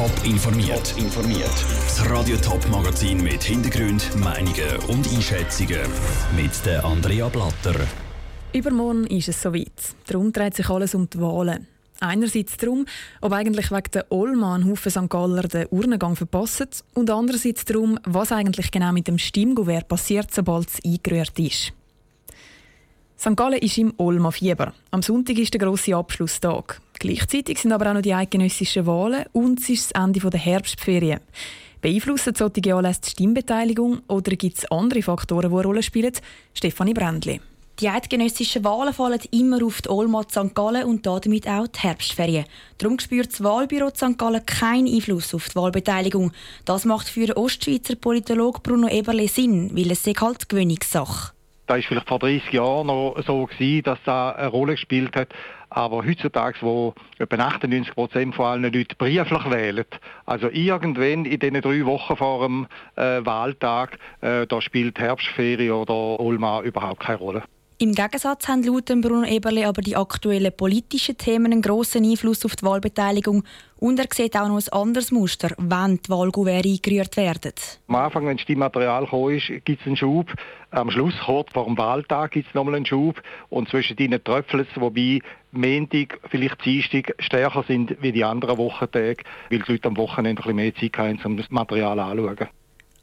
Top informiert. informiert. Das Radio Top Magazin mit Hintergrund, Meinungen und Einschätzungen mit der Andrea Blatter. Übermorgen ist es soweit. Darum dreht sich alles um die Wahlen. Einerseits darum, ob eigentlich wegen der Olma ein Haufen St. Galler den Urnengang verpassen und andererseits darum, was eigentlich genau mit dem Stimmgouvert passiert, sobald es eingerührt ist. St. Gallen ist im Olma-Fieber. Am Sonntag ist der grosse Abschlusstag. Gleichzeitig sind aber auch noch die eidgenössischen Wahlen und es ist das Ende der Herbstferien. Beeinflussen solche Anlässe die Stimmbeteiligung oder gibt es andere Faktoren, die eine Rolle spielen? Stefanie Brändli. Die eidgenössischen Wahlen fallen immer auf die Olma St. Gallen und damit auch die Herbstferien. Darum spürt das Wahlbüro St. Gallen keinen Einfluss auf die Wahlbeteiligung. Das macht für den Ostschweizer Politolog Bruno Eberle Sinn, weil es sich halt Gewöhnungssache. Das war vielleicht vor 30 Jahren noch so, gewesen, dass das eine Rolle gespielt hat. Aber heutzutage, wo etwa 98 Prozent von allen Leuten brieflich wählen, also irgendwann in diesen drei Wochen vor dem äh, Wahltag, äh, da spielt Herbstferien oder Olma überhaupt keine Rolle. Im Gegensatz haben laut Bruno Eberle aber die aktuellen politischen Themen einen grossen Einfluss auf die Wahlbeteiligung und er sieht auch noch ein anderes Muster, wenn die Wahlgouverne eingerührt werden. Am Anfang, wenn das Stimmmaterial gekommen ist, gibt es einen Schub. Am Schluss, kurz vor dem Wahltag, gibt es nochmal einen Schub. Und zwischen ihnen tröpfelt es, wobei Montag, vielleicht Dienstag stärker sind wie die anderen Wochentage, weil die Leute am Wochenende ein bisschen mehr Zeit haben, um das Material anzuschauen.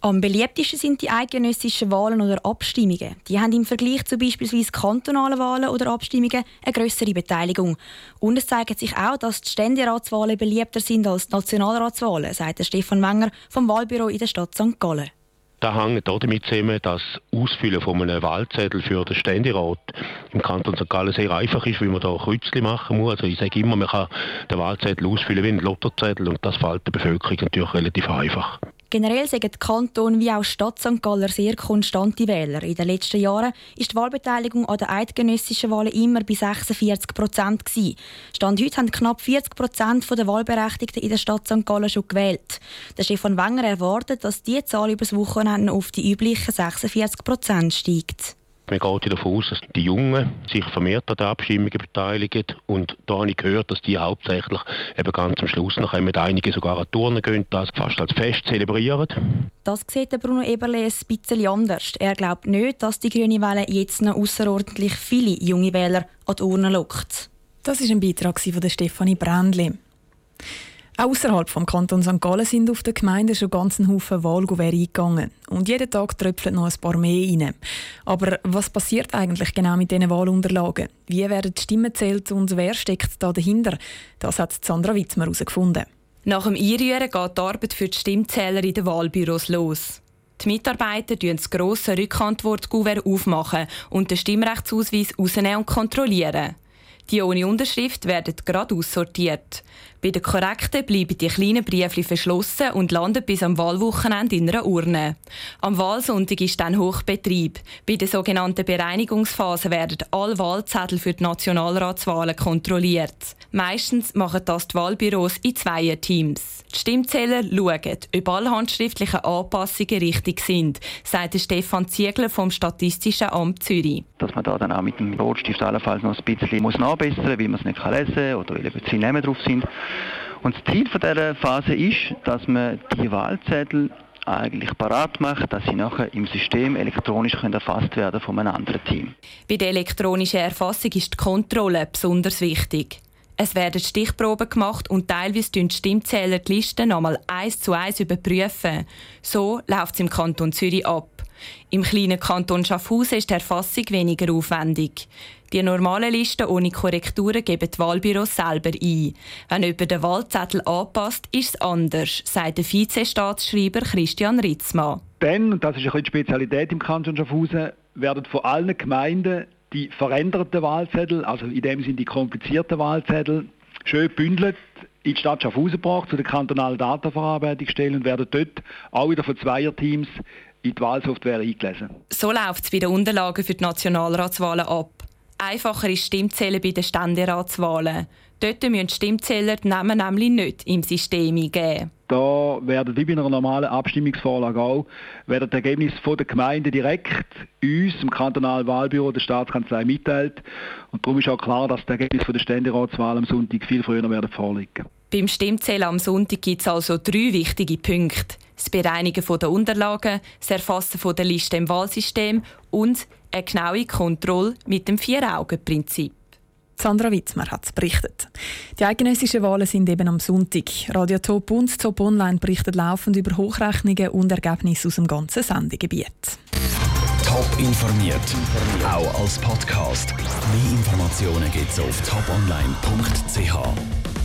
Am beliebtesten sind die eidgenössischen Wahlen oder Abstimmungen. Die haben im Vergleich zu beispielsweise kantonalen Wahlen oder Abstimmungen eine größere Beteiligung. Und es zeigt sich auch, dass die Ständeratswahlen beliebter sind als die Nationalratswahlen, sagt Stefan Wenger vom Wahlbüro in der Stadt St. Gallen. Das hängt damit zusammen, dass Ausfüllen von einem Wahlzettel für den Ständerat im Kanton St. Gallen sehr einfach ist, weil man da Kreuzchen machen muss. Also ich sage immer, man kann den Wahlzettel ausfüllen wie ein Lottozettel und das fällt der Bevölkerung natürlich relativ einfach. Generell sagen die Kanton wie auch Stadt St. Galler sehr konstante Wähler. In den letzten Jahren ist die Wahlbeteiligung an den eidgenössischen Wahlen immer bei 46 Prozent. Stand heute haben knapp 40 Prozent der Wahlberechtigten in der Stadt St. Gallen schon gewählt. Der Stefan Wenger erwartet, dass diese Zahl über das Wochenende auf die üblichen 46 Prozent steigt. Man geht davon aus, dass die Jungen sich vermehrt an den Abstimmungen beteiligen. Und da habe ich gehört, dass die hauptsächlich eben ganz am Schluss noch mit einige sogar an Turnen gehen, das fast als Fest zelebrieren. Das sieht Bruno Eberle ein bisschen anders. Er glaubt nicht, dass die grüne Welle jetzt noch außerordentlich viele junge Wähler an die Urne lockt. Das ist ein Beitrag von Stefanie Brändli. Außerhalb vom Kanton St. Gallen sind auf der Gemeinde schon ganz Haufen Wahlgouverne eingegangen. Und jeden Tag tröpfeln noch ein paar mehr rein. Aber was passiert eigentlich genau mit diesen Wahlunterlagen? Wie werden die Stimmen zählt und wer steckt da dahinter? Das hat Sandra Witzmer herausgefunden. Nach dem Einrühren geht die Arbeit für die Stimmzähler in den Wahlbüros los. Die Mitarbeiter machen das grosse Rückantwortgouvert aufmachen und den Stimmrechtsausweis rausnehmen und kontrollieren. Die ohne Unterschrift werden gerade aussortiert. Bei den korrekten bleiben die kleinen Briefli verschlossen und landen bis am Wahlwochenende in einer Urne. Am Wahlsonntag ist dann Hochbetrieb. Bei der sogenannten Bereinigungsphase werden alle Wahlzettel für die Nationalratswahlen kontrolliert. Meistens machen das die Wahlbüros in zwei Teams. Die Stimmzähler schauen, ob alle handschriftlichen Anpassungen richtig sind, sagt Stefan Ziegler vom Statistischen Amt Zürich. Dass man da dann auch mit dem Rotstift allenfalls noch ein bisschen muss nachbessern muss, weil man es nicht lesen kann oder weil eben zwei Namen drauf sind. Und das Ziel von dieser Phase ist, dass man die Wahlzettel eigentlich parat macht, dass sie nachher im System elektronisch erfasst werden von einem anderen Team. Bei der elektronischen Erfassung ist die Kontrolle besonders wichtig. Es werden Stichproben gemacht und teilweise die Stimmzähler die Listen nochmal eins zu eins überprüfen. So läuft es im Kanton Zürich ab. Im kleinen Kanton Schaffhausen ist die Erfassung weniger aufwendig. Die normalen Listen ohne Korrekturen geben die Wahlbüros selber ein. Wenn jemand den Wahlzettel anpasst, ist es anders, sagt der Vizestaatsschreiber Christian Ritzmann. Dann, und das ist eine Spezialität im Kanton Schaffhausen, werden von allen Gemeinden die veränderten Wahlzettel, also in dem sind die komplizierten Wahlzettel, schön bündelt in die Stadt Schaffhausen gebracht, zu der kantonalen Datenverarbeitungsstelle und werden dort auch wieder von Zweierteams in die Wahlsoftware eingelesen. So läuft es bei den Unterlagen für die Nationalratswahlen ab. Einfacher ist Stimmzählen bei den Ständeratswahlen. Dort müssen Stimmzähler die Namen nämlich nicht im System eingeben. da werden, wie bei einer normalen Abstimmungsvorlage auch, werden die Ergebnisse von der Gemeinde direkt uns, im kantonalen Wahlbüro der Staatskanzlei mitteilt. Und darum ist auch klar, dass die Ergebnisse von der Ständeratswahl am Sonntag viel früher werden vorliegen. Beim Stimmzählen am Sonntag gibt es also drei wichtige Punkte. Das Bereinigen der Unterlagen, das Erfassen der Liste im Wahlsystem und eine genaue Kontrolle mit dem Vier-Augen-Prinzip. Sandra Witzmer hat es berichtet. Die eidgenössischen Wahlen sind eben am Sonntag. Radio Top und Top Online berichten laufend über Hochrechnungen und Ergebnisse aus dem ganzen Sendegebiet. Top informiert, auch als Podcast. Mehr Informationen gibt es auf toponline.ch.